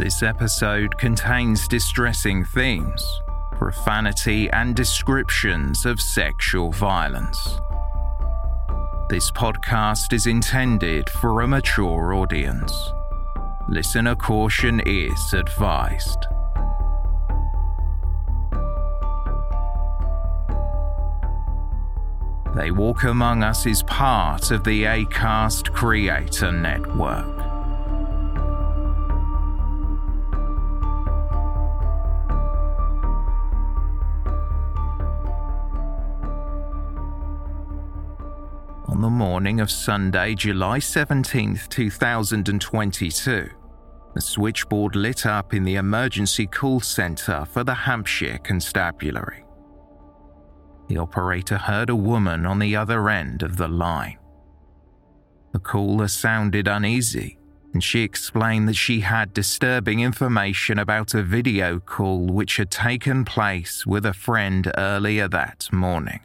This episode contains distressing themes, profanity, and descriptions of sexual violence. This podcast is intended for a mature audience. Listener caution is advised. They Walk Among Us is part of the ACAST Creator Network. Of Sunday, July 17, 2022, the switchboard lit up in the emergency call centre for the Hampshire Constabulary. The operator heard a woman on the other end of the line. The caller sounded uneasy, and she explained that she had disturbing information about a video call which had taken place with a friend earlier that morning.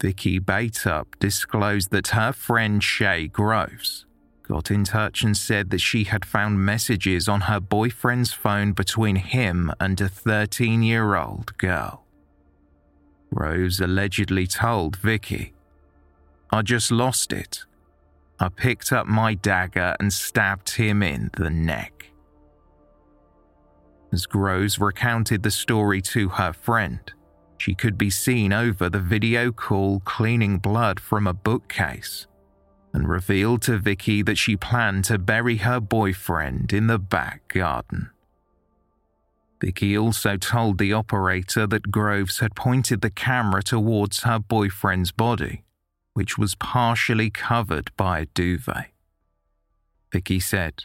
Vicky Bateup disclosed that her friend Shaye Groves got in touch and said that she had found messages on her boyfriend's phone between him and a 13 year old girl. Groves allegedly told Vicky, I just lost it. I picked up my dagger and stabbed him in the neck. As Groves recounted the story to her friend, she could be seen over the video call cleaning blood from a bookcase and revealed to Vicky that she planned to bury her boyfriend in the back garden. Vicky also told the operator that Groves had pointed the camera towards her boyfriend's body, which was partially covered by a duvet. Vicky said,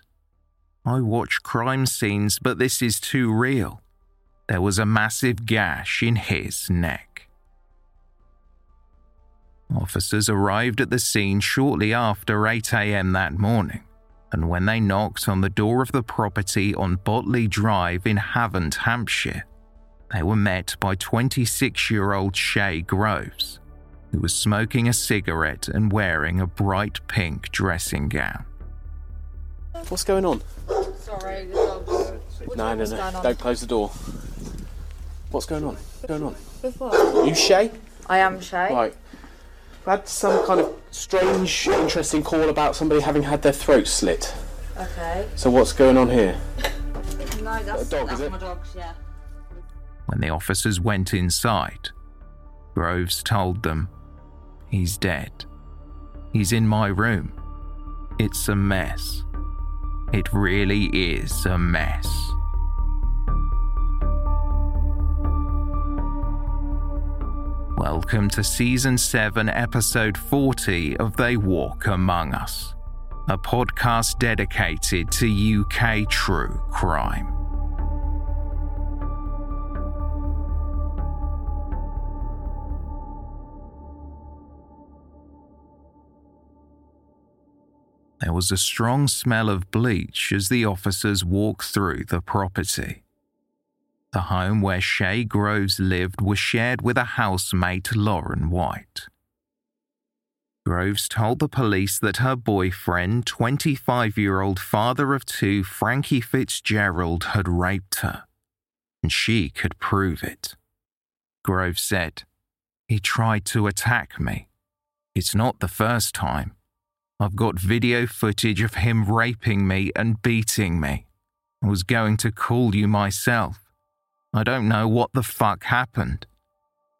I watch crime scenes, but this is too real. There was a massive gash in his neck. Officers arrived at the scene shortly after 8 am that morning, and when they knocked on the door of the property on Botley Drive in Havant, Hampshire, they were met by 26 year old Shaye Groves, who was smoking a cigarette and wearing a bright pink dressing gown. What's going on? Sorry, the dogs. no, no, no. Don't close the door. What's going on? What's going on? With what? You Shaye? I am Shaye. Right. I've had some kind of strange, interesting call about somebody having had their throat slit. Okay. So what's going on here? No, that's, dog, that's is it? my dogs, yeah. When the officers went inside, Groves told them, He's dead. He's in my room. It's a mess. It really is a mess. Welcome to Season 7, Episode 40 of They Walk Among Us, a podcast dedicated to UK true crime. There was a strong smell of bleach as the officers walked through the property. The home where Shaye Groves lived was shared with a housemate, Lauren White. Groves told the police that her boyfriend, 25 year old father of two, Frankie Fitzgerald, had raped her, and she could prove it. Groves said, He tried to attack me. It's not the first time. I've got video footage of him raping me and beating me. I was going to call you myself. I don't know what the fuck happened.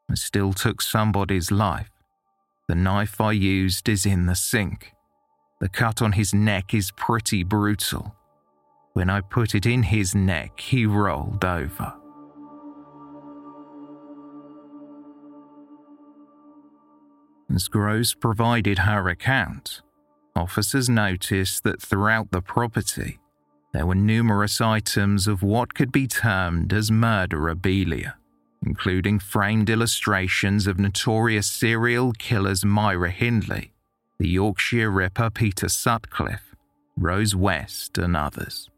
I still took somebody's life. The knife I used is in the sink. The cut on his neck is pretty brutal. When I put it in his neck, he rolled over. As Groves provided her account, officers noticed that throughout the property, there were numerous items of what could be termed as murderabilia including framed illustrations of notorious serial killers Myra Hindley, the Yorkshire Ripper Peter Sutcliffe, Rose West, and others.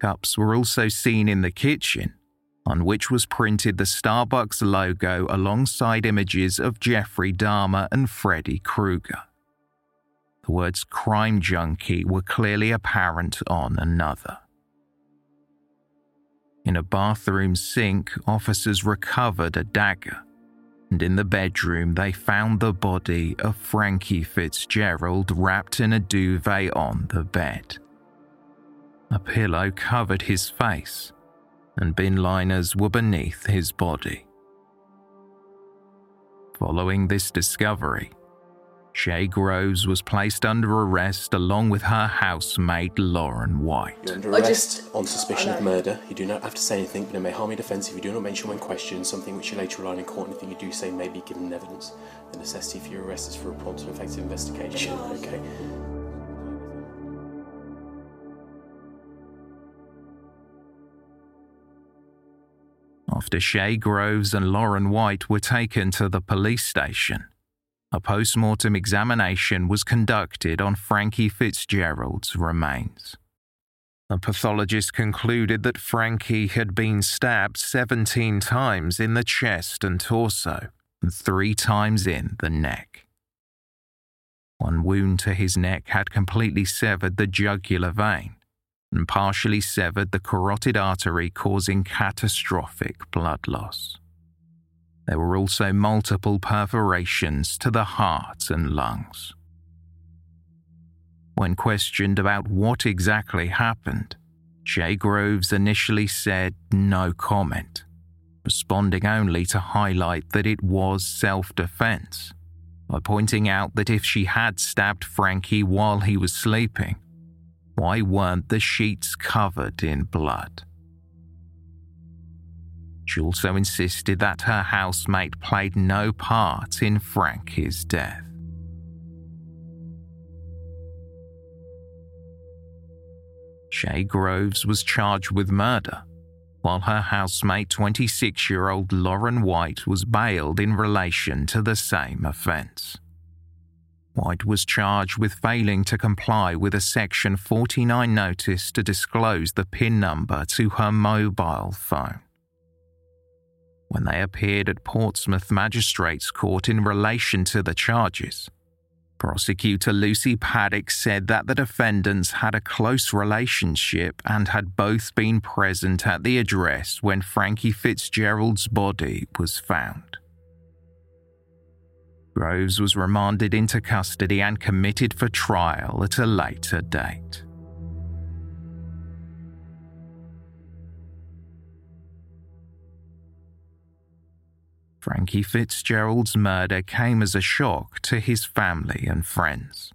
Cups were also seen in the kitchen, on which was printed the Starbucks logo alongside images of Jeffrey Dahmer and Freddy Krueger. The words crime junkie were clearly apparent on another. In a bathroom sink, officers recovered a dagger, and in the bedroom, they found the body of Frankie Fitzgerald wrapped in a duvet on the bed. A pillow covered his face, and bin liners were beneath his body. Following this discovery, Shaye Groves was placed under arrest along with her housemate Lauren White. You're under arrest on suspicion of murder. You do not have to say anything, but it may harm your defence if you do not mention when questioned something which you later rely on in court. Anything you do say may be given evidence. The necessity for your arrest is for a prompt and effective investigation. Okay. After Shaye Groves and Lauren White were taken to the police station, a post mortem examination was conducted on Frankie Fitzgerald's remains. A pathologist concluded that Frankie had been stabbed 17 times in the chest and torso, and three times in the neck. One wound to his neck had completely severed the jugular vein and partially severed the carotid artery, causing catastrophic blood loss. There were also multiple perforations to the heart and lungs. When questioned about what exactly happened, Shaye Groves initially said no comment, responding only to highlight that it was self defense, by pointing out that if she had stabbed Frankie while he was sleeping, why weren't the sheets covered in blood? She also insisted that her housemate played no part in Frankie's death. Shaye Groves was charged with murder, while her housemate, 26 year old Lauren White, was bailed in relation to the same offence. White was charged with failing to comply with a Section 49 notice to disclose the PIN number to her mobile phone when they appeared at Portsmouth Magistrates Court in relation to the charges. Prosecutor Lucy Paddock said that the defendants had a close relationship and had both been present at the address when Frankie Fitzgerald's body was found. Groves was remanded into custody and committed for trial at a later date. Frankie Fitzgerald's murder came as a shock to his family and friends.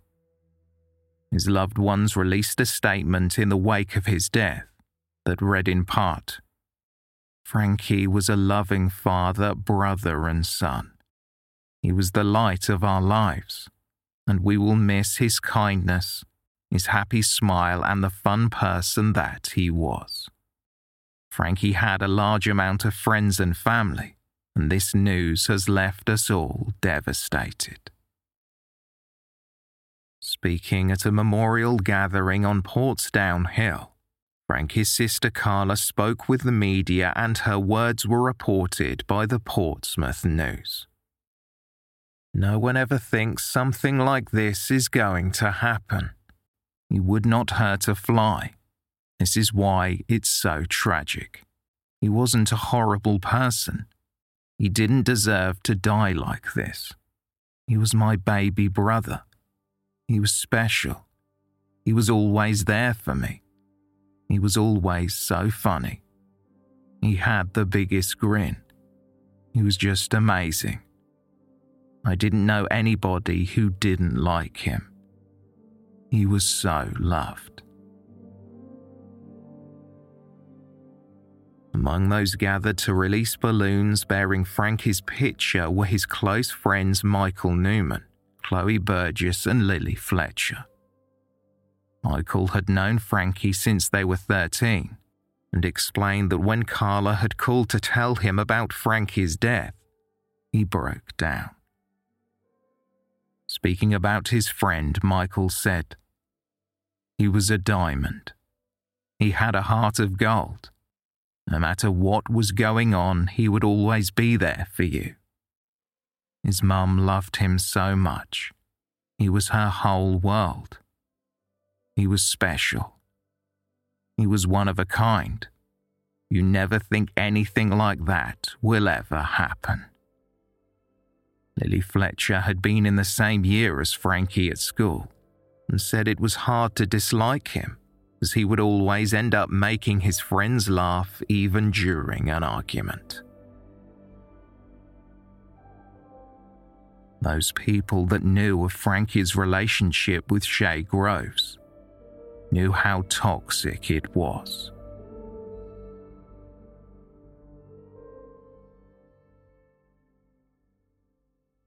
His loved ones released a statement in the wake of his death that read in part Frankie was a loving father, brother, and son. He was the light of our lives, and we will miss his kindness, his happy smile, and the fun person that he was. Frankie had a large amount of friends and family and this news has left us all devastated. Speaking at a memorial gathering on Portsdown Hill, Frankie's sister Carla spoke with the media and her words were reported by the Portsmouth News. No one ever thinks something like this is going to happen. He would not hurt a fly. This is why it's so tragic. He wasn't a horrible person. He didn't deserve to die like this. He was my baby brother. He was special. He was always there for me. He was always so funny. He had the biggest grin. He was just amazing. I didn't know anybody who didn't like him. He was so loved. Among those gathered to release balloons bearing Frankie's picture were his close friends Michael Newman, Chloe Burgess, and Lily Fletcher. Michael had known Frankie since they were 13 and explained that when Carla had called to tell him about Frankie's death, he broke down. Speaking about his friend, Michael said, He was a diamond. He had a heart of gold. No matter what was going on, he would always be there for you. His mum loved him so much. He was her whole world. He was special. He was one of a kind. You never think anything like that will ever happen. Lily Fletcher had been in the same year as Frankie at school and said it was hard to dislike him, as he would always end up making his friends laugh even during an argument. Those people that knew of Frankie's relationship with Shaye Groves knew how toxic it was.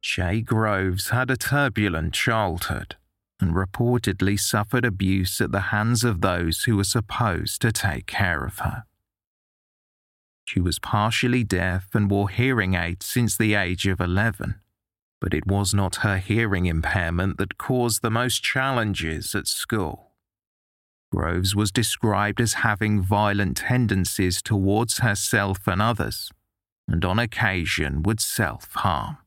Shaye Groves had a turbulent childhood and reportedly suffered abuse at the hands of those who were supposed to take care of her. She was partially deaf and wore hearing aids since the age of 11, but it was not her hearing impairment that caused the most challenges at school. Groves was described as having violent tendencies towards herself and others, and on occasion would self harm.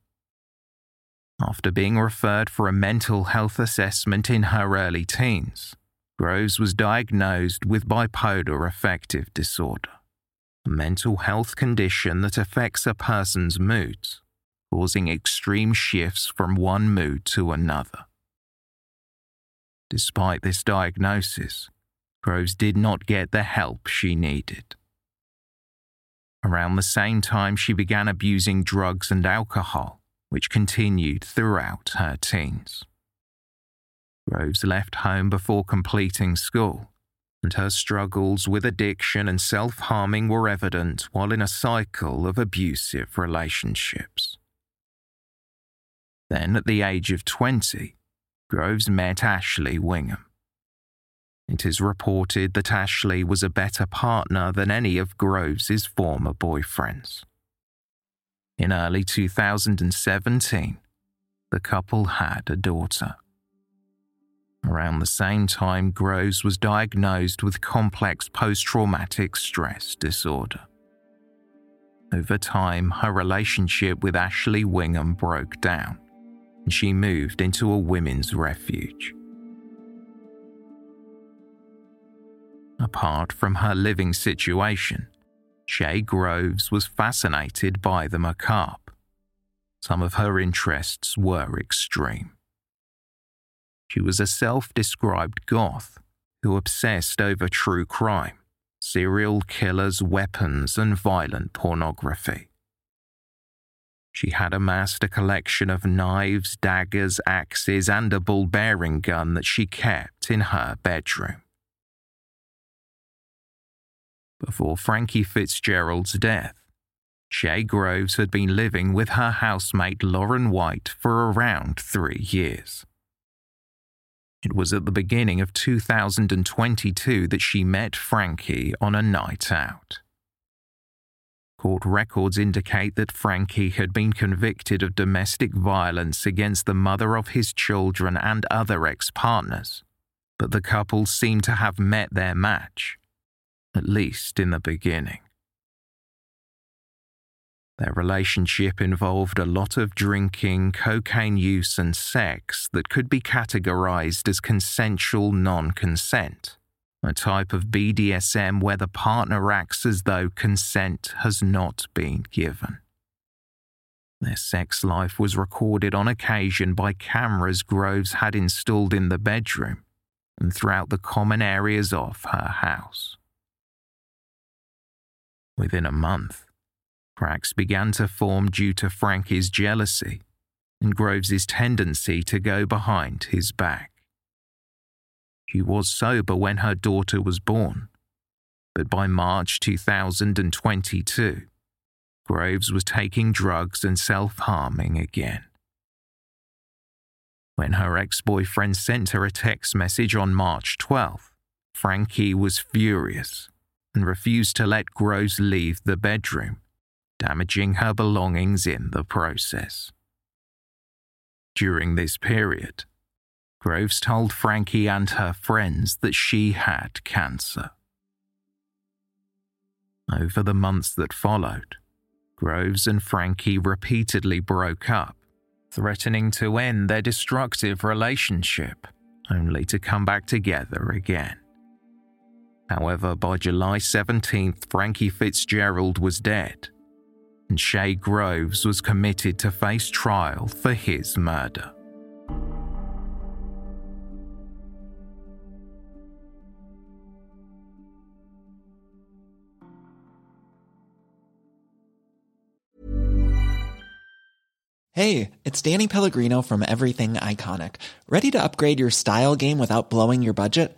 After being referred for a mental health assessment in her early teens, Groves was diagnosed with bipolar affective disorder, a mental health condition that affects a person's moods, causing extreme shifts from one mood to another. Despite this diagnosis, Groves did not get the help she needed. Around the same time, she began abusing drugs and alcohol which continued throughout her teens. Groves left home before completing school, and her struggles with addiction and self harming were evident while in a cycle of abusive relationships. Then, at the age of 20, Groves met Ashley Wingham. It is reported that Ashley was a better partner than any of Groves's former boyfriends. In early 2017, the couple had a daughter. Around the same time, Groves was diagnosed with complex post traumatic stress disorder. Over time, her relationship with Ashley Wingham broke down, and she moved into a women's refuge. Apart from her living situation, Shaye Groves was fascinated by the macabre. Some of her interests were extreme. She was a self described goth who obsessed over true crime, serial killers, weapons, and violent pornography. She had amassed a collection of knives, daggers, axes, and a ball bearing gun that she kept in her bedroom. Before Frankie Fitzgerald's death, Shaye Groves had been living with her housemate Lauren White for around three years. It was at the beginning of 2022 that she met Frankie on a night out. Court records indicate that Frankie had been convicted of domestic violence against the mother of his children and other ex partners, but the couple seemed to have met their match, at least in the beginning. Their relationship involved a lot of drinking, cocaine use, and sex that could be categorized as consensual non consent a type of BDSM where the partner acts as though consent has not been given. Their sex life was recorded on occasion by cameras Groves had installed in the bedroom and throughout the common areas of her house. Within a month, cracks began to form due to Frankie's jealousy and Groves's tendency to go behind his back. She was sober when her daughter was born, but by March 2022, Groves was taking drugs and self harming again. When her ex boyfriend sent her a text message on March 12th, Frankie was furious and refused to let Groves leave the bedroom, damaging her belongings in the process. During this period, Groves told Frankie and her friends that she had cancer. Over the months that followed, Groves and Frankie repeatedly broke up, threatening to end their destructive relationship, only to come back together again. However, by July 17th, Frankie Fitzgerald was dead, and Shaye Groves was committed to face trial for his murder. Hey, it's Danny Pellegrino from Everything Iconic. Ready to upgrade your style game without blowing your budget?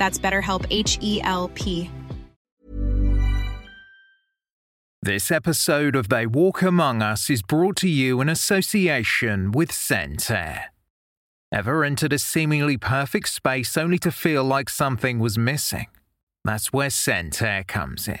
That's BetterHelp H E L P. This episode of They Walk Among Us is brought to you in association with Scentair. Ever entered a seemingly perfect space only to feel like something was missing? That's where Scentair comes in.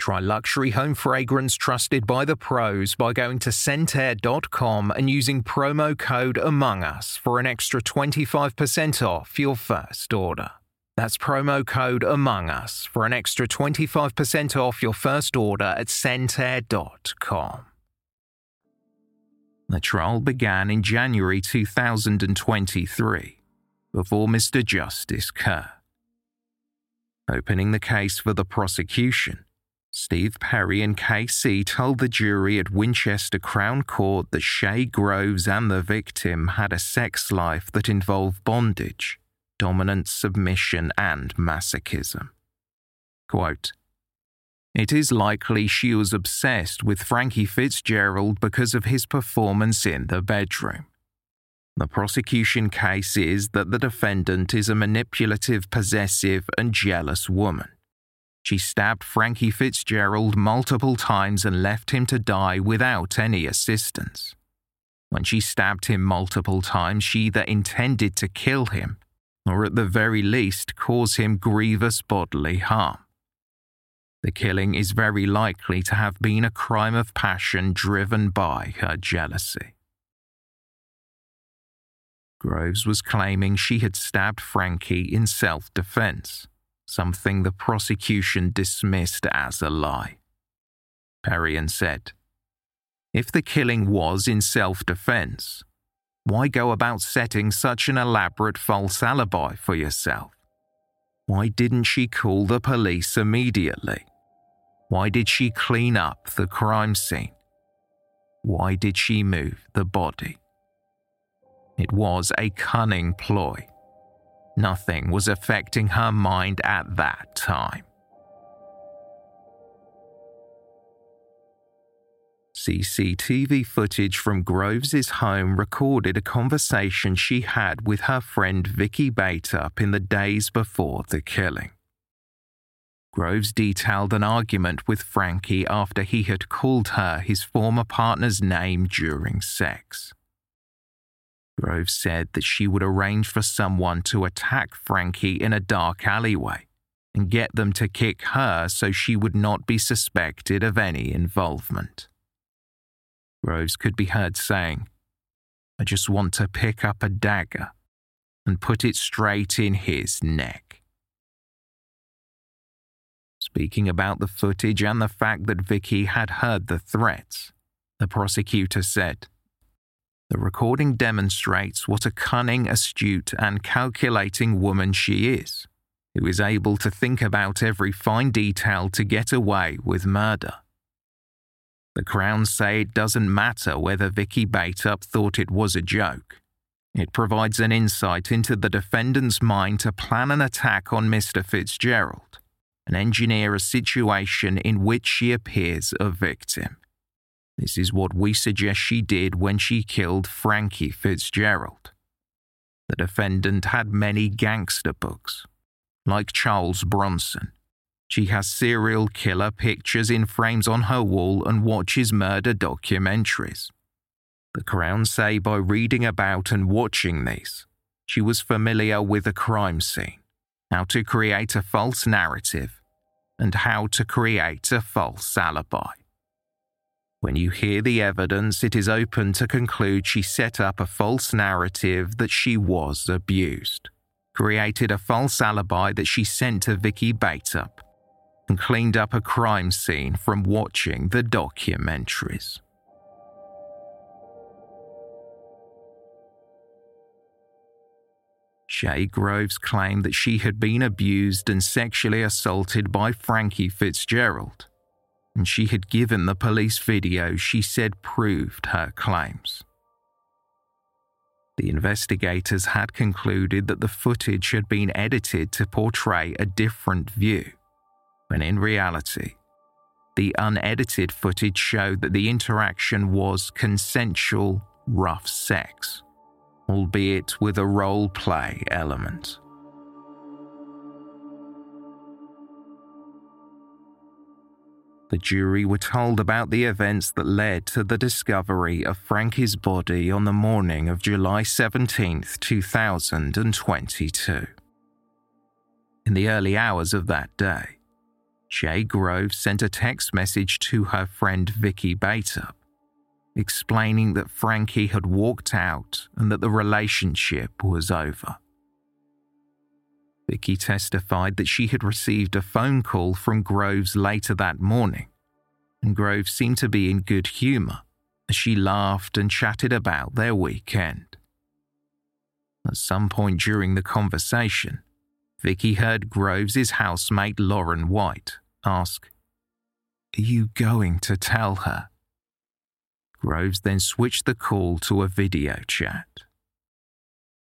Try luxury home fragrance trusted by the pros by going to scentair.com and using promo code Among Us for an extra 25% off your first order. That's promo code Among Us for an extra 25% off your first order at Scentair.com. The trial began in January 2023 before Mr. Justice Kerr. Opening the case for the prosecution, Steve Perian KC told the jury at Winchester Crown Court that Shaye Groves and the victim had a sex life that involved bondage dominant submission and masochism. Quote, it is likely she was obsessed with Frankie Fitzgerald because of his performance in the bedroom. The prosecution case is that the defendant is a manipulative, possessive, and jealous woman. She stabbed Frankie Fitzgerald multiple times and left him to die without any assistance. When she stabbed him multiple times, she either intended to kill him or at the very least cause him grievous bodily harm. The killing is very likely to have been a crime of passion driven by her jealousy. Groves was claiming she had stabbed Frankie in self defense, something the prosecution dismissed as a lie. Perian said, If the killing was in self defense, why go about setting such an elaborate false alibi for yourself? Why didn't she call the police immediately? Why did she clean up the crime scene? Why did she move the body? It was a cunning ploy. Nothing was affecting her mind at that time. CCTV footage from Groves's home recorded a conversation she had with her friend Vicky Bateup in the days before the killing. Groves detailed an argument with Frankie after he had called her his former partner's name during sex. Groves said that she would arrange for someone to attack Frankie in a dark alleyway and get them to kick her so she would not be suspected of any involvement. Groves could be heard saying, I just want to pick up a dagger and put it straight in his neck. Speaking about the footage and the fact that Vicky had heard the threats, the prosecutor said, The recording demonstrates what a cunning, astute, and calculating woman she is, who is able to think about every fine detail to get away with murder. The Crown say it doesn't matter whether Vicky Bateup thought it was a joke. It provides an insight into the defendant's mind to plan an attack on Mr. Fitzgerald and engineer a situation in which she appears a victim. This is what we suggest she did when she killed Frankie Fitzgerald. The defendant had many gangster books, like Charles Bronson, she has serial killer pictures in frames on her wall and watches murder documentaries. The Crown say by reading about and watching these, she was familiar with a crime scene, how to create a false narrative, and how to create a false alibi. When you hear the evidence, it is open to conclude she set up a false narrative that she was abused, created a false alibi that she sent to Vicky Bateup, and cleaned up a crime scene from watching the documentaries. Shaye Groves claimed that she had been abused and sexually assaulted by Frankie Fitzgerald, and she had given the police video she said proved her claims. The investigators had concluded that the footage had been edited to portray a different view when in reality, the unedited footage showed that the interaction was consensual, rough sex, albeit with a role play element. The jury were told about the events that led to the discovery of Frankie's body on the morning of July 17, 2022. In the early hours of that day, Shaye Grove sent a text message to her friend Vicky Bateup, explaining that Frankie had walked out and that the relationship was over. Vicky testified that she had received a phone call from Groves later that morning, and Groves seemed to be in good humour as she laughed and chatted about their weekend. At some point during the conversation, Vicky heard Groves' housemate Lauren White ask, Are you going to tell her? Groves then switched the call to a video chat.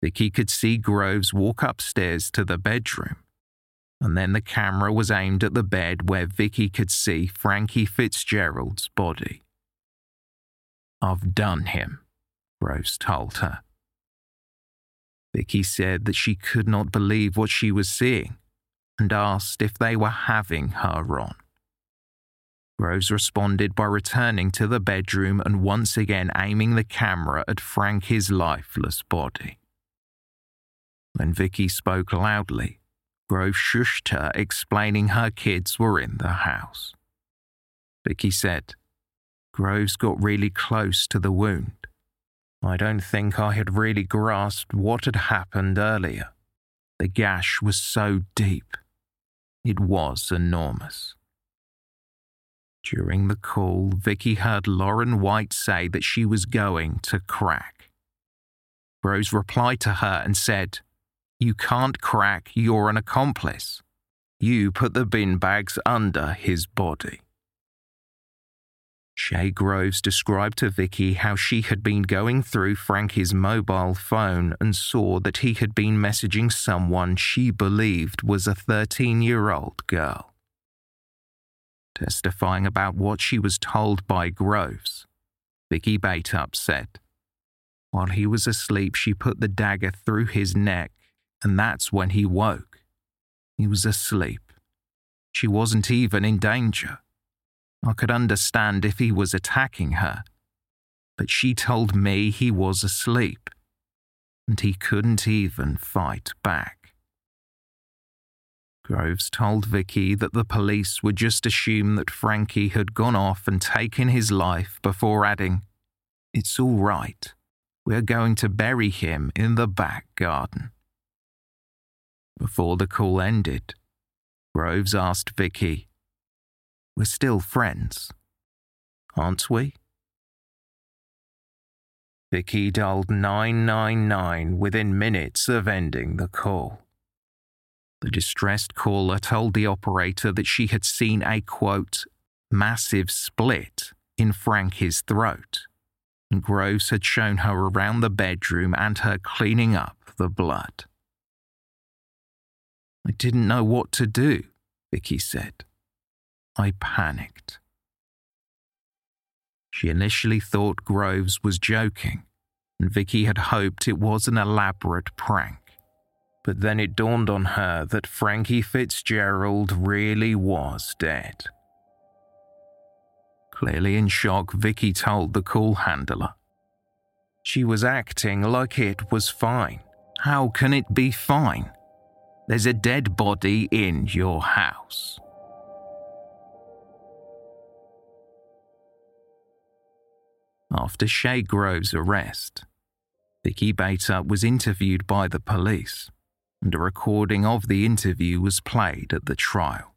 Vicky could see Groves walk upstairs to the bedroom, and then the camera was aimed at the bed where Vicky could see Frankie Fitzgerald's body. I've done him, Groves told her. Vicky said that she could not believe what she was seeing and asked if they were having her on. Groves responded by returning to the bedroom and once again aiming the camera at Frankie's lifeless body. When Vicky spoke loudly, Groves shushed her, explaining her kids were in the house. Vicky said, Groves got really close to the wound. I don't think I had really grasped what had happened earlier. The gash was so deep. It was enormous. During the call, Vicky heard Lauren White say that she was going to crack. Rose replied to her and said, you can't crack, you're an accomplice. You put the bin bags under his body. Shaye Groves described to Vicky how she had been going through Frankie's mobile phone and saw that he had been messaging someone she believed was a 13 year old girl. Testifying about what she was told by Groves, Vicky Bateup said, While he was asleep, she put the dagger through his neck and that's when he woke. He was asleep. She wasn't even in danger. I could understand if he was attacking her, but she told me he was asleep, and he couldn't even fight back. Groves told Vicky that the police would just assume that Frankie had gone off and taken his life before adding, It's all right. We're going to bury him in the back garden. Before the call ended, Groves asked Vicky, We're still friends, aren't we? Vicky dialed 999 within minutes of ending the call. The distressed caller told the operator that she had seen a quote, massive split in Frankie's throat, and Groves had shown her around the bedroom and her cleaning up the blood. I didn't know what to do, Vicky said. I panicked. She initially thought Groves was joking, and Vicky had hoped it was an elaborate prank. But then it dawned on her that Frankie Fitzgerald really was dead. Clearly in shock, Vicky told the call handler. She was acting like it was fine. How can it be fine? There's a dead body in your house. After Shaye Groves' arrest, Vicky Bateup was interviewed by the police, and a recording of the interview was played at the trial.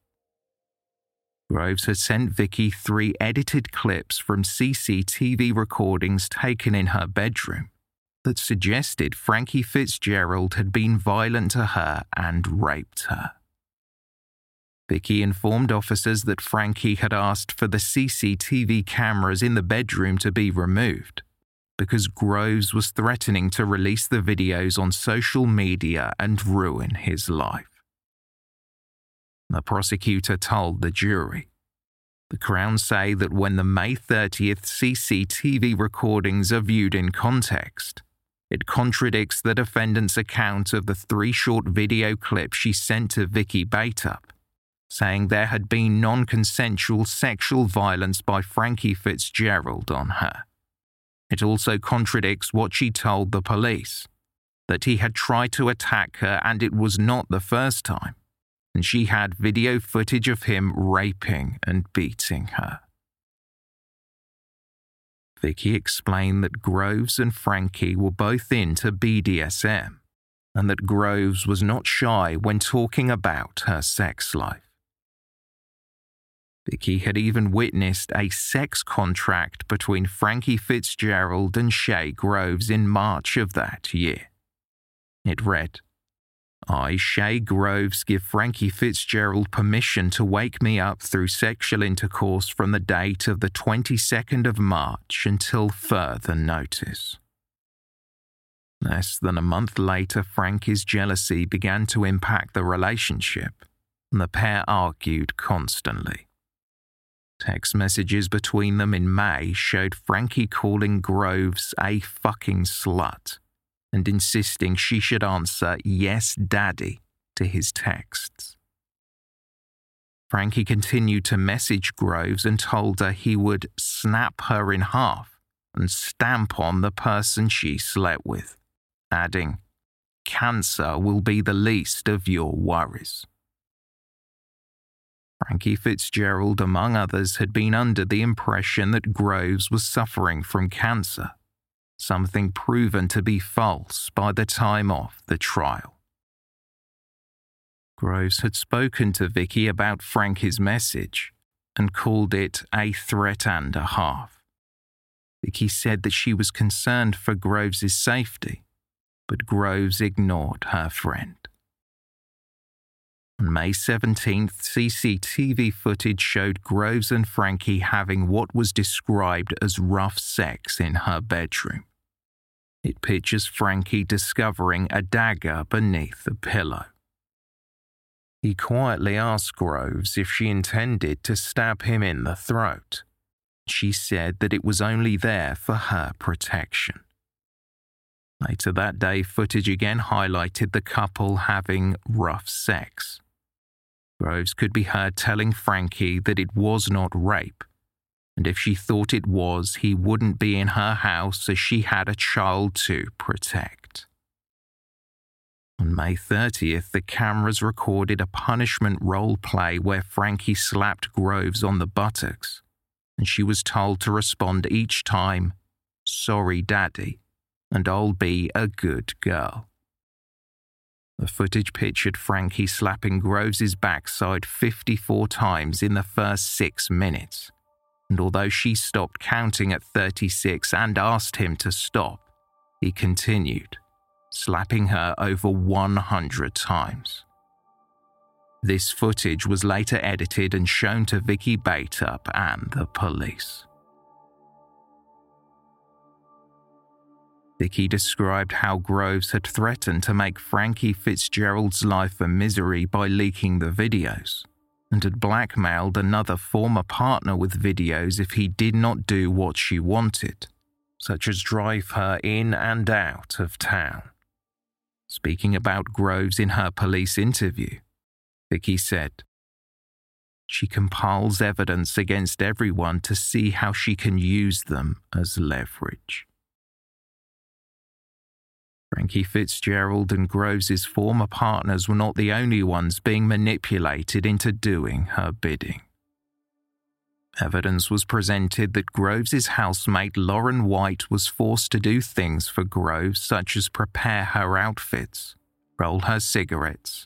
Groves had sent Vicky three edited clips from CCTV recordings taken in her bedroom that suggested Frankie Fitzgerald had been violent to her and raped her. Vicky informed officers that Frankie had asked for the CCTV cameras in the bedroom to be removed because Groves was threatening to release the videos on social media and ruin his life. The prosecutor told the jury. The Crown say that when the May 30th CCTV recordings are viewed in context, it contradicts the defendant's account of the three short video clips she sent to Vicky Bateup, saying there had been non consensual sexual violence by Frankie Fitzgerald on her. It also contradicts what she told the police that he had tried to attack her and it was not the first time, and she had video footage of him raping and beating her. Vicky explained that Groves and Frankie were both into BDSM and that Groves was not shy when talking about her sex life. Vicky had even witnessed a sex contract between Frankie Fitzgerald and Shaye Groves in March of that year. It read, I, Shaye Groves, give Frankie Fitzgerald permission to wake me up through sexual intercourse from the date of the 22nd of March until further notice. Less than a month later, Frankie's jealousy began to impact the relationship, and the pair argued constantly. Text messages between them in May showed Frankie calling Groves a fucking slut and insisting she should answer yes, daddy to his texts. Frankie continued to message Groves and told her he would snap her in half and stamp on the person she slept with, adding, Cancer will be the least of your worries. Frankie Fitzgerald, among others, had been under the impression that Groves was suffering from cancer, something proven to be false by the time of the trial. Groves had spoken to Vicky about Frankie's message and called it a threat and a half. Vicky said that she was concerned for Groves's safety, but Groves ignored her friend. On May 17th, CCTV footage showed Groves and Frankie having what was described as rough sex in her bedroom. It pictures Frankie discovering a dagger beneath a pillow. He quietly asked Groves if she intended to stab him in the throat. She said that it was only there for her protection. Later that day, footage again highlighted the couple having rough sex. Groves could be heard telling Frankie that it was not rape, and if she thought it was, he wouldn't be in her house as she had a child to protect. On May 30th, the cameras recorded a punishment role play where Frankie slapped Groves on the buttocks, and she was told to respond each time, Sorry, Daddy, and I'll be a good girl. The footage pictured Frankie slapping Groves's backside 54 times in the first six minutes. And although she stopped counting at 36 and asked him to stop, he continued, slapping her over 100 times. This footage was later edited and shown to Vicky Bateup and the police. Vicky described how Groves had threatened to make Frankie Fitzgerald's life a misery by leaking the videos, and had blackmailed another former partner with videos if he did not do what she wanted, such as drive her in and out of town. Speaking about Groves in her police interview, Vicky said, She compiles evidence against everyone to see how she can use them as leverage. Frankie Fitzgerald and Groves's former partners were not the only ones being manipulated into doing her bidding. Evidence was presented that Groves's housemate Lauren White was forced to do things for Groves such as prepare her outfits, roll her cigarettes,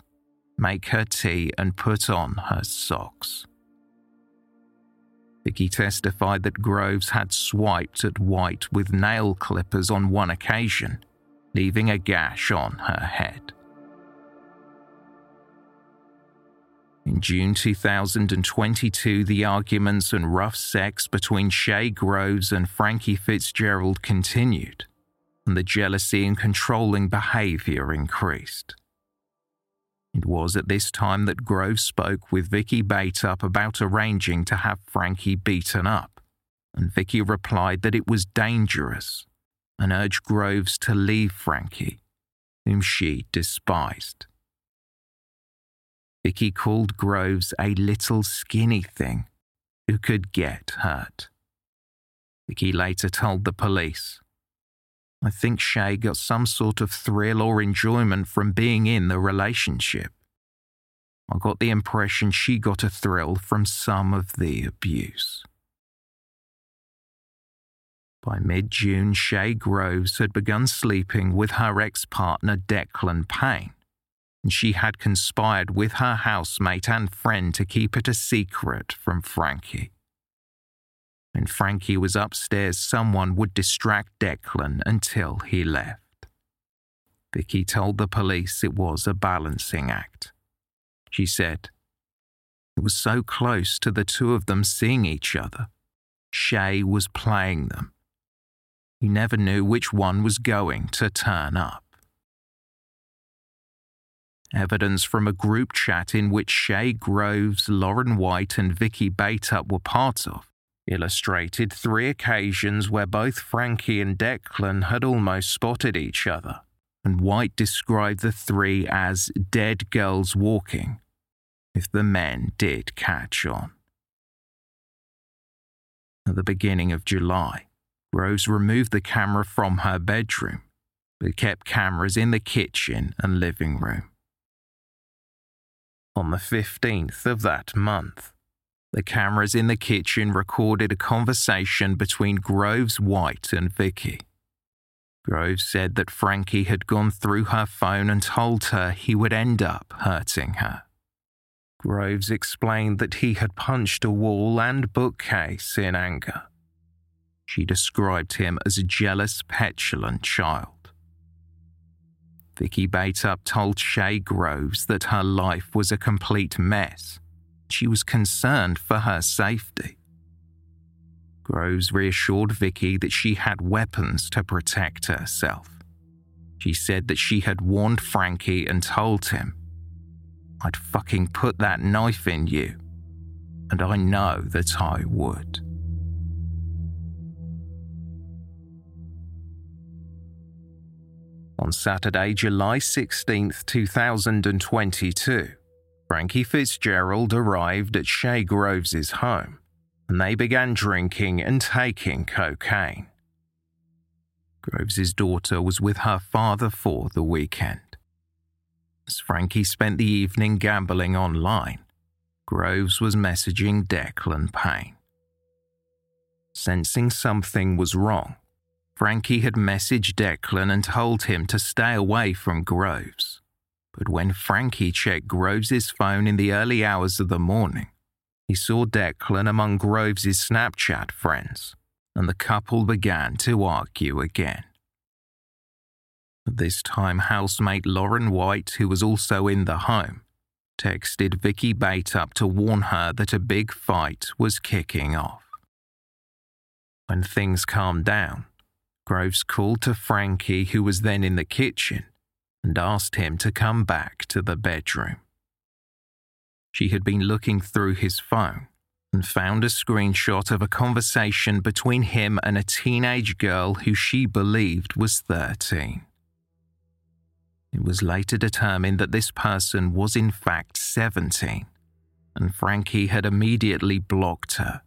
make her tea and put on her socks. Vicky testified that Groves had swiped at White with nail clippers on one occasion leaving a gash on her head. In June 2022, the arguments and rough sex between Shaye Groves and Frankie Fitzgerald continued, and the jealousy and controlling behavior increased. It was at this time that Groves spoke with Vicky Bateup about arranging to have Frankie beaten up, and Vicky replied that it was dangerous and urged Groves to leave Frankie, whom she despised. Vicky called Groves a little skinny thing who could get hurt. Vicky later told the police, I think Shaye got some sort of thrill or enjoyment from being in the relationship. I got the impression she got a thrill from some of the abuse. By mid June, Shaye Groves had begun sleeping with her ex partner Declan Payne, and she had conspired with her housemate and friend to keep it a secret from Frankie. When Frankie was upstairs, someone would distract Declan until he left. Vicky told the police it was a balancing act. She said, It was so close to the two of them seeing each other. Shaye was playing them. He never knew which one was going to turn up. Evidence from a group chat in which Shaye Groves, Lauren White, and Vicky Bateup were part of illustrated three occasions where both Frankie and Declan had almost spotted each other, and White described the three as dead girls walking, if the men did catch on. At the beginning of July, Rose removed the camera from her bedroom, but kept cameras in the kitchen and living room. On the 15th of that month, the cameras in the kitchen recorded a conversation between Groves White and Vicky. Groves said that Frankie had gone through her phone and told her he would end up hurting her. Groves explained that he had punched a wall and bookcase in anger. She described him as a jealous, petulant child. Vicky Bateup told Shaye Groves that her life was a complete mess she was concerned for her safety. Groves reassured Vicky that she had weapons to protect herself. She said that she had warned Frankie and told him, I'd fucking put that knife in you, and I know that I would. On Saturday, July 16, 2022, Frankie Fitzgerald arrived at Shaye Groves' home, and they began drinking and taking cocaine. Groves' daughter was with her father for the weekend. As Frankie spent the evening gambling online, Groves was messaging Declan Payne. Sensing something was wrong, Frankie had messaged Declan and told him to stay away from Groves. But when Frankie checked Groves's phone in the early hours of the morning, he saw Declan among Groves's Snapchat friends, and the couple began to argue again. This time, housemate Lauren White, who was also in the home, texted Vicky Bateup to warn her that a big fight was kicking off. When things calmed down, Groves called to Frankie, who was then in the kitchen, and asked him to come back to the bedroom. She had been looking through his phone and found a screenshot of a conversation between him and a teenage girl who she believed was 13. It was later determined that this person was in fact 17, and Frankie had immediately blocked her,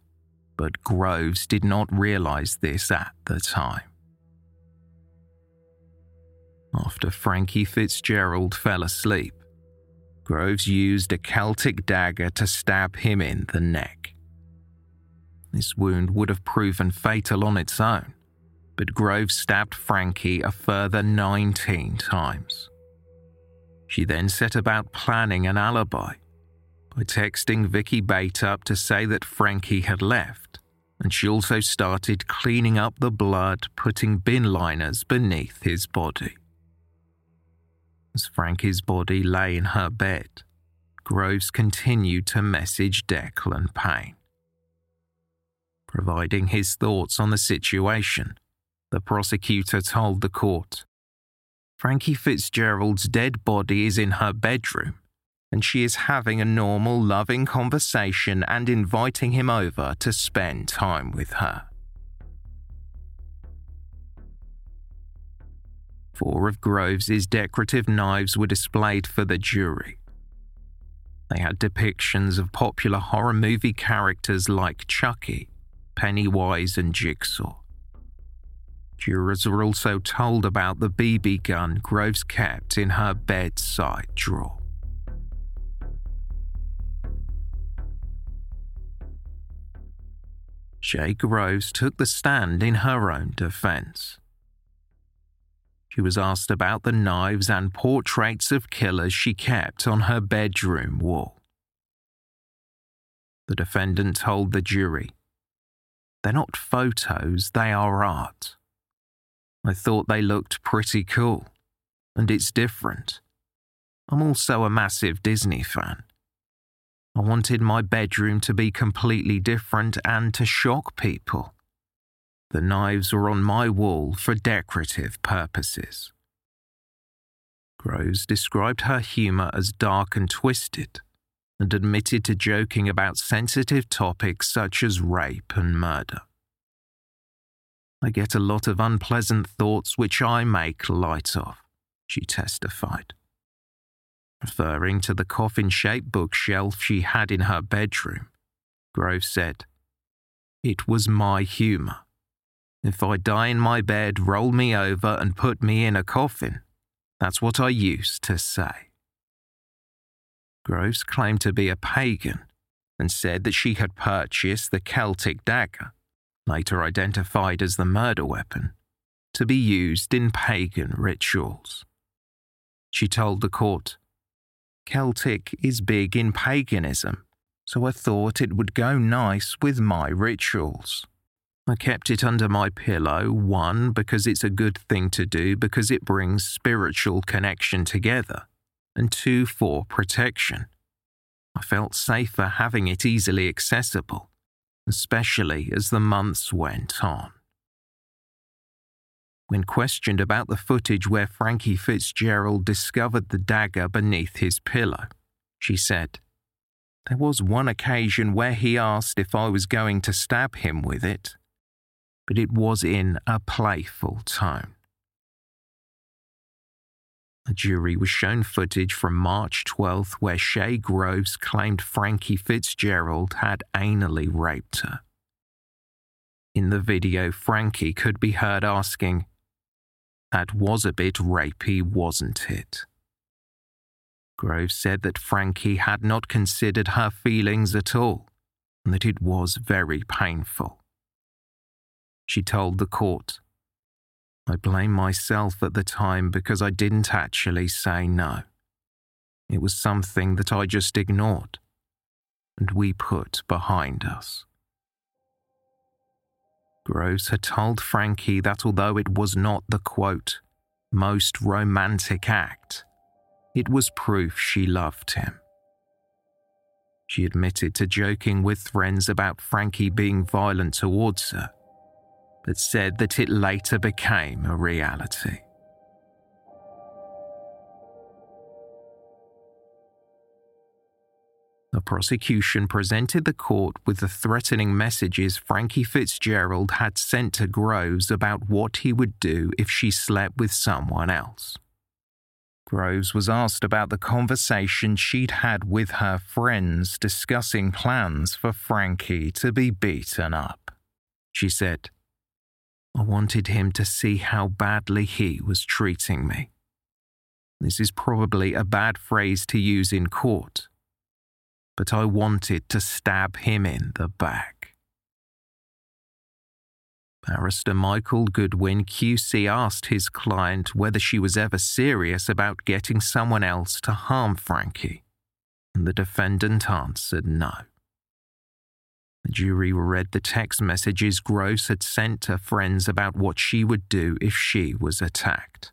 but Groves did not realize this at the time. After Frankie Fitzgerald fell asleep, Groves used a Celtic dagger to stab him in the neck. This wound would have proven fatal on its own, but Groves stabbed Frankie a further 19 times. She then set about planning an alibi by texting Vicky Bateup to say that Frankie had left, and she also started cleaning up the blood, putting bin liners beneath his body. As Frankie's body lay in her bed, Groves continued to message Declan Payne. Providing his thoughts on the situation, the prosecutor told the court Frankie Fitzgerald's dead body is in her bedroom, and she is having a normal, loving conversation and inviting him over to spend time with her. Four of Groves's decorative knives were displayed for the jury. They had depictions of popular horror movie characters like Chucky, Pennywise, and Jigsaw. Jurors were also told about the BB gun Groves kept in her bedside drawer. Shaye Groves took the stand in her own defense. She was asked about the knives and portraits of killers she kept on her bedroom wall. The defendant told the jury, They're not photos, they are art. I thought they looked pretty cool, and it's different. I'm also a massive Disney fan. I wanted my bedroom to be completely different and to shock people. The knives were on my wall for decorative purposes. Groves described her humour as dark and twisted and admitted to joking about sensitive topics such as rape and murder. I get a lot of unpleasant thoughts which I make light of, she testified. Referring to the coffin shaped bookshelf she had in her bedroom, Grove said, It was my humour. If I die in my bed, roll me over and put me in a coffin. That's what I used to say. Groves claimed to be a pagan and said that she had purchased the Celtic dagger, later identified as the murder weapon, to be used in pagan rituals. She told the court, Celtic is big in paganism, so I thought it would go nice with my rituals. I kept it under my pillow, one, because it's a good thing to do because it brings spiritual connection together, and two, for protection. I felt safer having it easily accessible, especially as the months went on. When questioned about the footage where Frankie Fitzgerald discovered the dagger beneath his pillow, she said, There was one occasion where he asked if I was going to stab him with it, but it was in a playful tone. The jury was shown footage from March 12th where Shaye Groves claimed Frankie Fitzgerald had anally raped her. In the video, Frankie could be heard asking, that was a bit rapey, wasn't it? Groves said that Frankie had not considered her feelings at all and that it was very painful. She told the court, I blame myself at the time because I didn't actually say no. It was something that I just ignored and we put behind us. Groves had told Frankie that although it was not the quote, most romantic act, it was proof she loved him. She admitted to joking with friends about Frankie being violent towards her, but said that it later became a reality. The prosecution presented the court with the threatening messages Frankie Fitzgerald had sent to Groves about what he would do if she slept with someone else. Groves was asked about the conversation she'd had with her friends discussing plans for Frankie to be beaten up. She said, I wanted him to see how badly he was treating me. This is probably a bad phrase to use in court, but I wanted to stab him in the back. Barrister Michael Goodwin QC asked his client whether she was ever serious about getting someone else to harm Frankie, and the defendant answered no. The jury read the text messages Groves had sent to friends about what she would do if she was attacked.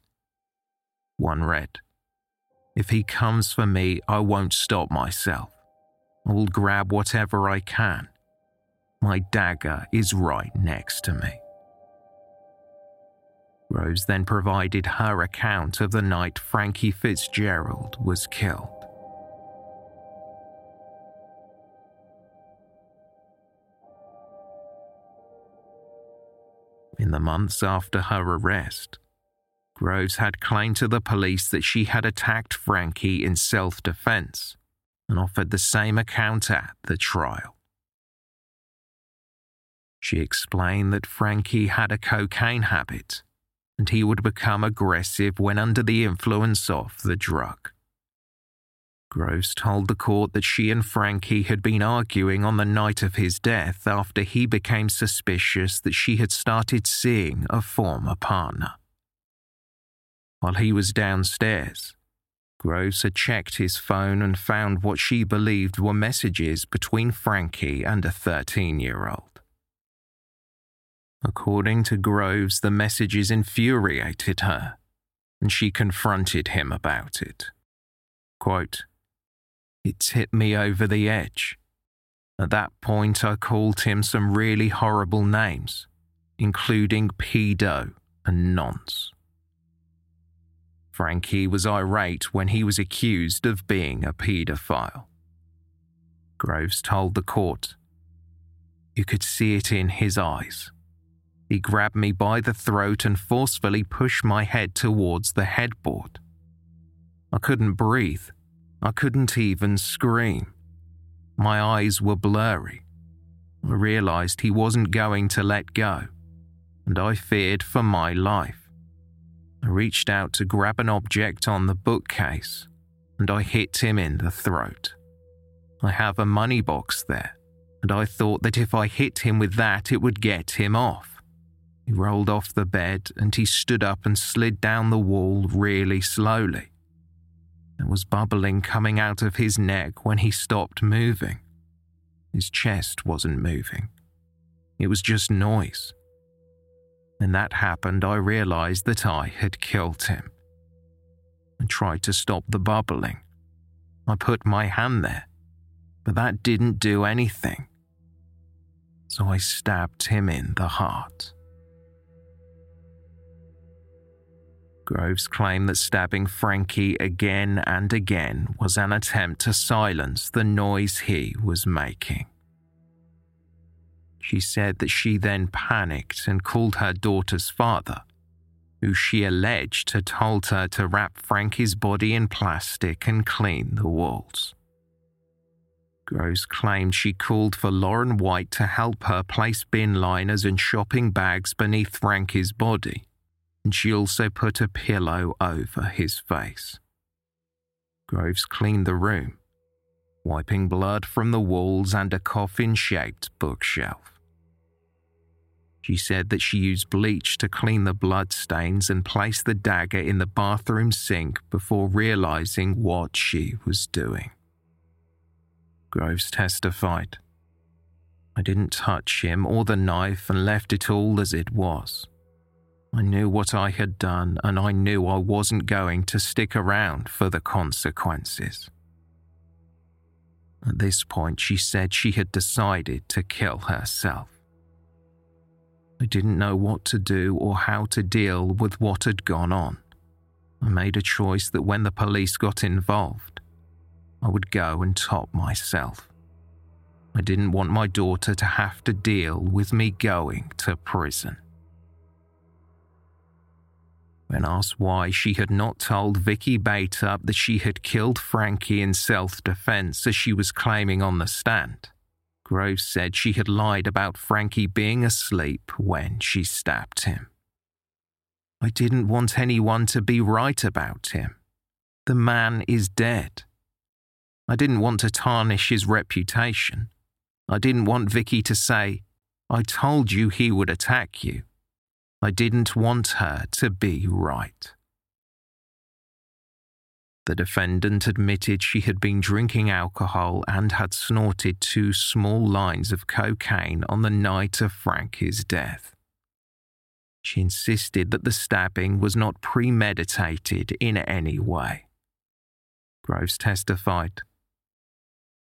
One read, If he comes for me, I won't stop myself. I will grab whatever I can. My dagger is right next to me. Rose then provided her account of the night Frankie Fitzgerald was killed. In the months after her arrest, Groves had claimed to the police that she had attacked Frankie in self defense and offered the same account at the trial. She explained that Frankie had a cocaine habit and he would become aggressive when under the influence of the drug. Groves told the court that she and Frankie had been arguing on the night of his death after he became suspicious that she had started seeing a former partner. While he was downstairs, Groves had checked his phone and found what she believed were messages between Frankie and a 13 year old. According to Groves, the messages infuriated her, and she confronted him about it. Quote, It's hit me over the edge. At that point, I called him some really horrible names, including pedo and nonce. Frankie was irate when he was accused of being a paedophile. Groves told the court, You could see it in his eyes. He grabbed me by the throat and forcefully pushed my head towards the headboard. I couldn't breathe. I couldn't even scream. My eyes were blurry. I realized he wasn't going to let go, and I feared for my life. I reached out to grab an object on the bookcase and I hit him in the throat. I have a money box there, and I thought that if I hit him with that, it would get him off. He rolled off the bed and he stood up and slid down the wall really slowly. There was bubbling coming out of his neck when he stopped moving. His chest wasn't moving, it was just noise. When that happened, I realized that I had killed him. I tried to stop the bubbling. I put my hand there, but that didn't do anything. So I stabbed him in the heart. Groves claimed that stabbing Frankie again and again was an attempt to silence the noise he was making. She said that she then panicked and called her daughter's father, who she alleged had told her to wrap Frankie's body in plastic and clean the walls. Groves claimed she called for Lauren White to help her place bin liners and shopping bags beneath Frankie's body, and she also put a pillow over his face. Groves cleaned the room, wiping blood from the walls and a coffin shaped bookshelf. She said that she used bleach to clean the blood stains and placed the dagger in the bathroom sink before realizing what she was doing. Groves testified. I didn't touch him or the knife and left it all as it was. I knew what I had done and I knew I wasn't going to stick around for the consequences. At this point, she said she had decided to kill herself. I didn't know what to do or how to deal with what had gone on. I made a choice that when the police got involved, I would go and top myself. I didn't want my daughter to have to deal with me going to prison. When asked why she had not told Vicky Bateup that she had killed Frankie in self defense as she was claiming on the stand, Groves said she had lied about Frankie being asleep when she stabbed him. I didn't want anyone to be right about him. The man is dead. I didn't want to tarnish his reputation. I didn't want Vicky to say, I told you he would attack you. I didn't want her to be right. The defendant admitted she had been drinking alcohol and had snorted two small lines of cocaine on the night of Frankie's death. She insisted that the stabbing was not premeditated in any way. Groves testified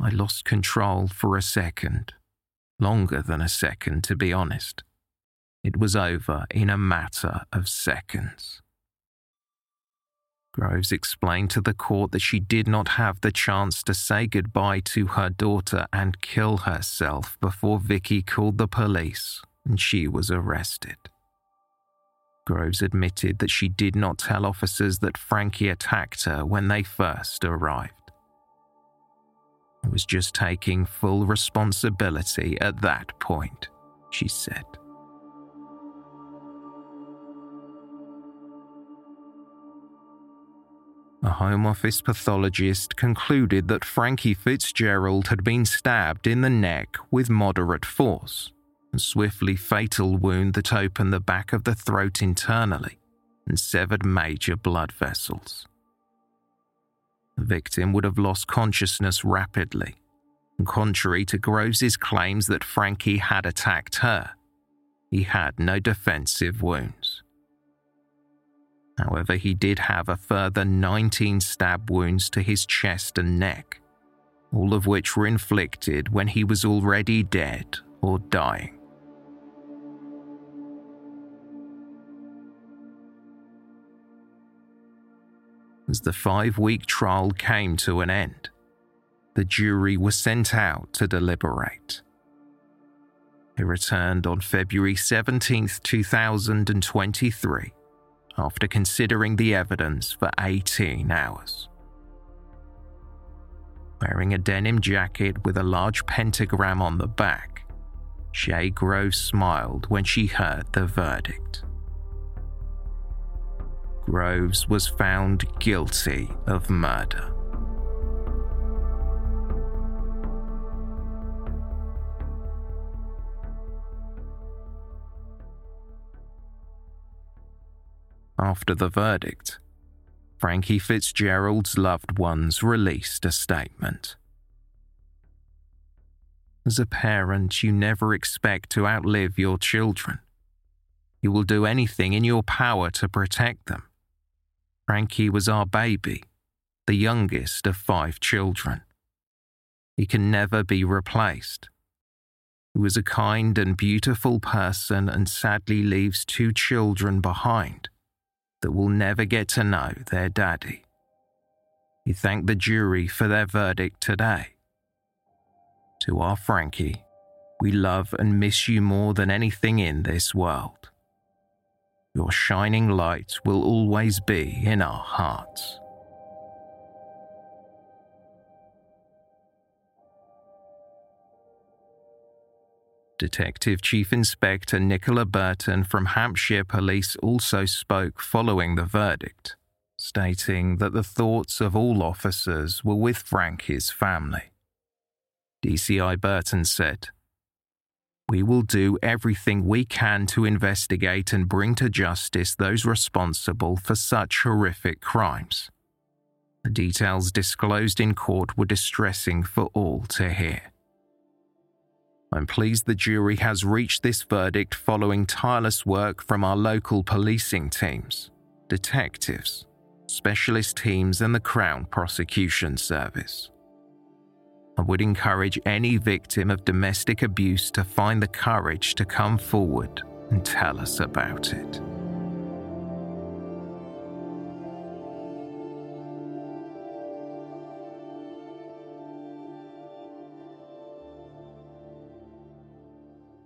I lost control for a second, longer than a second, to be honest. It was over in a matter of seconds. Groves explained to the court that she did not have the chance to say goodbye to her daughter and kill herself before Vicky called the police and she was arrested. Groves admitted that she did not tell officers that Frankie attacked her when they first arrived. I was just taking full responsibility at that point, she said. A Home Office pathologist concluded that Frankie Fitzgerald had been stabbed in the neck with moderate force, a swiftly fatal wound that opened the back of the throat internally and severed major blood vessels. The victim would have lost consciousness rapidly, contrary to Groves's claims that Frankie had attacked her, he had no defensive wounds. However, he did have a further 19 stab wounds to his chest and neck, all of which were inflicted when he was already dead or dying. As the five week trial came to an end, the jury was sent out to deliberate. It returned on February 17, 2023, after considering the evidence for 18 hours. Wearing a denim jacket with a large pentagram on the back, Shaye Groves smiled when she heard the verdict. Groves was found guilty of murder. After the verdict, Frankie Fitzgerald's loved ones released a statement. As a parent, you never expect to outlive your children. You will do anything in your power to protect them. Frankie was our baby, the youngest of five children. He can never be replaced. He was a kind and beautiful person and sadly leaves two children behind that will never get to know their daddy. He thanked the jury for their verdict today. To our Frankie, we love and miss you more than anything in this world. Your shining light will always be in our hearts. Detective Chief Inspector Nicola Burton from Hampshire Police also spoke following the verdict, stating that the thoughts of all officers were with Frankie's family. DCI Burton said, We will do everything we can to investigate and bring to justice those responsible for such horrific crimes. The details disclosed in court were distressing for all to hear. I'm pleased the jury has reached this verdict following tireless work from our local policing teams, detectives, specialist teams, and the Crown Prosecution Service. I would encourage any victim of domestic abuse to find the courage to come forward and tell us about it.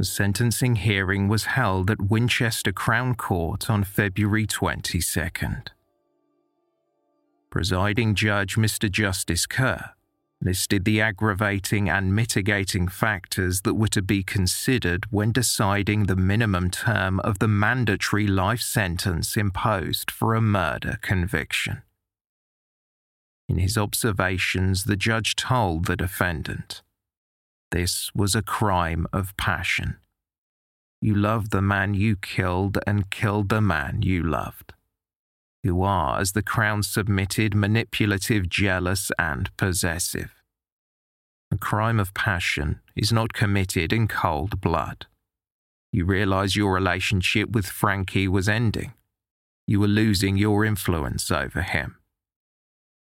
The sentencing hearing was held at Winchester Crown Court on February 22nd. Presiding Judge Mr. Justice Kerr listed the aggravating and mitigating factors that were to be considered when deciding the minimum term of the mandatory life sentence imposed for a murder conviction. In his observations, the judge told the defendant this was a crime of passion. You loved the man you killed and killed the man you loved. You are, as the Crown submitted, manipulative, jealous, and possessive. A crime of passion is not committed in cold blood. You realize your relationship with Frankie was ending. You were losing your influence over him.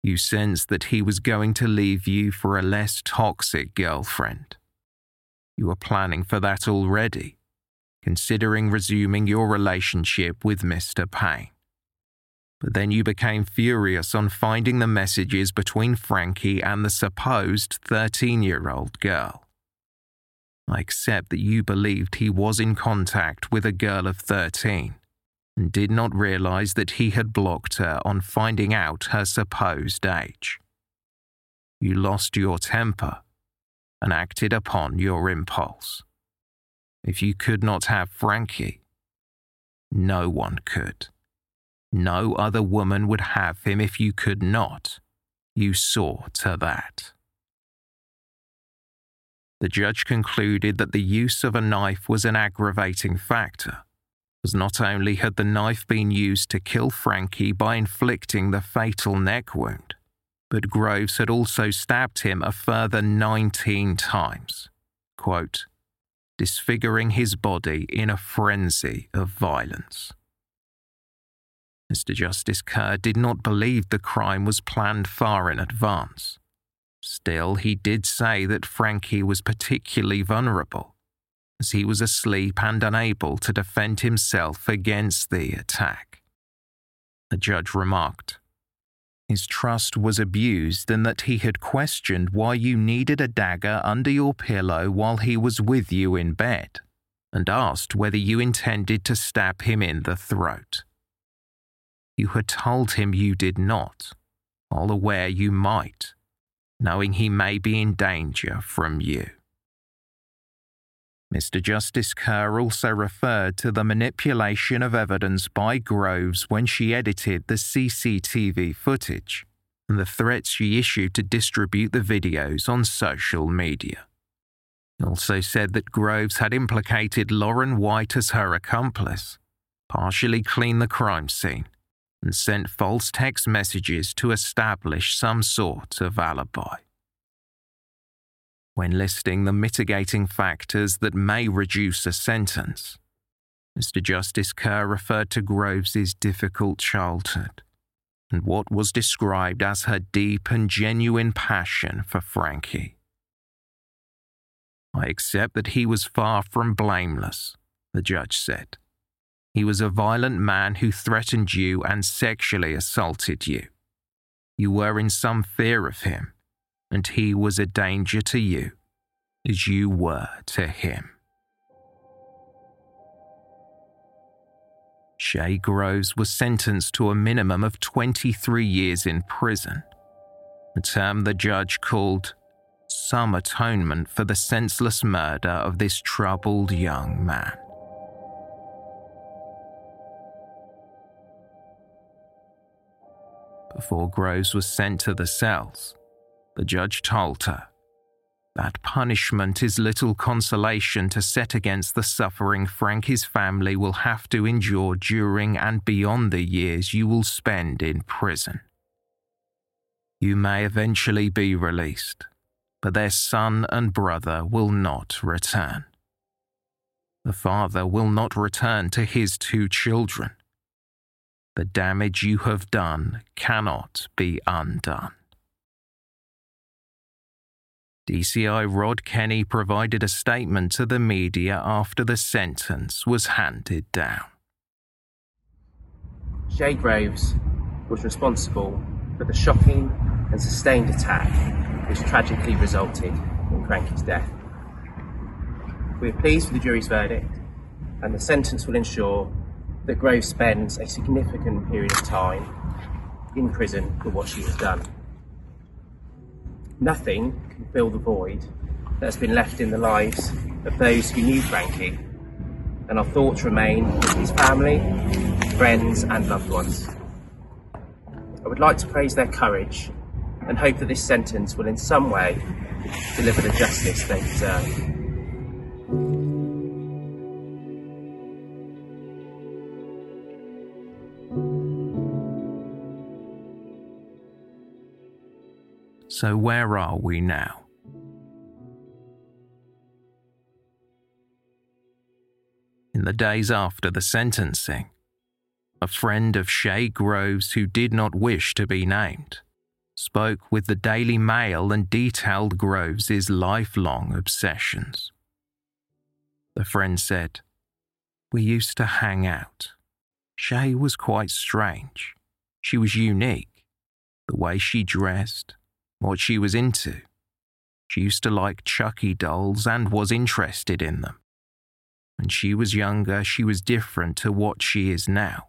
You sensed that he was going to leave you for a less toxic girlfriend. You were planning for that already, considering resuming your relationship with Mr. Payne. But then you became furious on finding the messages between Frankie and the supposed 13 year old girl. I accept that you believed he was in contact with a girl of 13 and did not realize that he had blocked her on finding out her supposed age. You lost your temper and acted upon your impulse. If you could not have Frankie, no one could. No other woman would have him if you could not. You saw to that. The judge concluded that the use of a knife was an aggravating factor, as not only had the knife been used to kill Frankie by inflicting the fatal neck wound, but Groves had also stabbed him a further 19 times, quote, disfiguring his body in a frenzy of violence. Mr. Justice Kerr did not believe the crime was planned far in advance. Still, he did say that Frankie was particularly vulnerable, as he was asleep and unable to defend himself against the attack. The judge remarked, His trust was abused in that he had questioned why you needed a dagger under your pillow while he was with you in bed, and asked whether you intended to stab him in the throat. You had told him you did not, all aware you might, knowing he may be in danger from you. Mr. Justice Kerr also referred to the manipulation of evidence by Groves when she edited the CCTV footage and the threats she issued to distribute the videos on social media. He also said that Groves had implicated Lauren White as her accomplice, partially cleaned the crime scene, and sent false text messages to establish some sort of alibi. When listing the mitigating factors that may reduce a sentence, Mr. Justice Kerr referred to Groves's difficult childhood and what was described as her deep and genuine passion for Frankie. I accept that he was far from blameless, the judge said. He was a violent man who threatened you and sexually assaulted you. You were in some fear of him, and he was a danger to you, as you were to him. Shaye Groves was sentenced to a minimum of 23 years in prison, a term the judge called some atonement for the senseless murder of this troubled young man. before Groves was sent to the cells, the judge told her that punishment is little consolation to set against the suffering Frankie's family will have to endure during and beyond the years you will spend in prison. You may eventually be released, but their son and brother will not return. The father will not return to his two children the damage you have done cannot be undone. DCI Rod Kenny provided a statement to the media after the sentence was handed down. Shaye Graves was responsible for the shocking and sustained attack which tragically resulted in Frankie's death. We are pleased with the jury's verdict, and the sentence will ensure that Graves spends a significant period of time in prison for what she has done. Nothing can fill the void that has been left in the lives of those who knew Frankie, and our thoughts remain with his family, friends, and loved ones. I would like to praise their courage and hope that this sentence will in some way deliver the justice they deserve. So, where are we now? In the days after the sentencing, a friend of Shaye Groves who did not wish to be named spoke with the Daily Mail and detailed Groves's lifelong obsessions. The friend said, We used to hang out. Shaye was quite strange. She was unique. The way she dressed, what she was into. She used to like Chucky dolls and was interested in them. When she was younger, she was different to what she is now.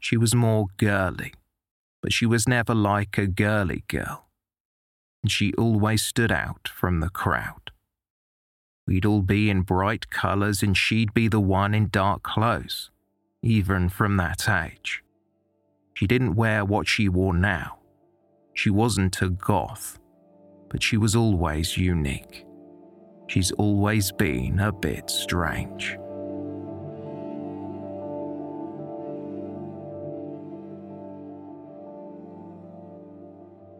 She was more girly, but she was never like a girly girl. And she always stood out from the crowd. We'd all be in bright colours and she'd be the one in dark clothes, even from that age. She didn't wear what she wore now. She wasn't a goth, but she was always unique. She's always been a bit strange.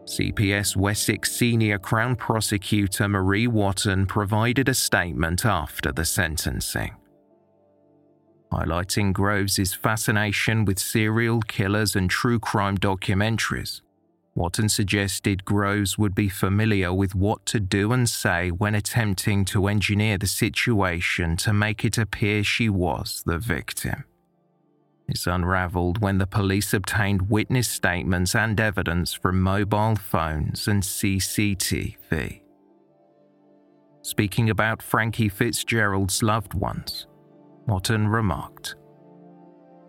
CPS Wessex Senior Crown Prosecutor Marie Watton provided a statement after the sentencing. Highlighting Groves' fascination with serial killers and true crime documentaries, Watton suggested Groves would be familiar with what to do and say when attempting to engineer the situation to make it appear she was the victim. This unravelled when the police obtained witness statements and evidence from mobile phones and CCTV. Speaking about Frankie Fitzgerald's loved ones, Watton remarked,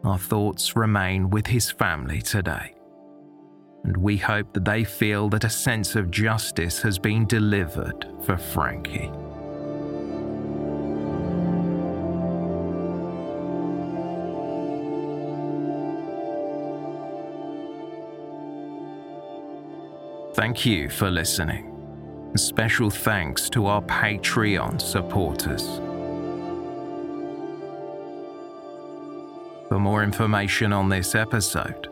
Our thoughts remain with his family today, and we hope that they feel that a sense of justice has been delivered for Frankie. Thank you for listening. A special thanks to our Patreon supporters. For more information on this episode,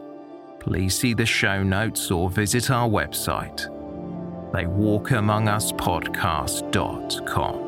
please see the show notes or visit our website, they walk among us theywalkamonguspodcast.com.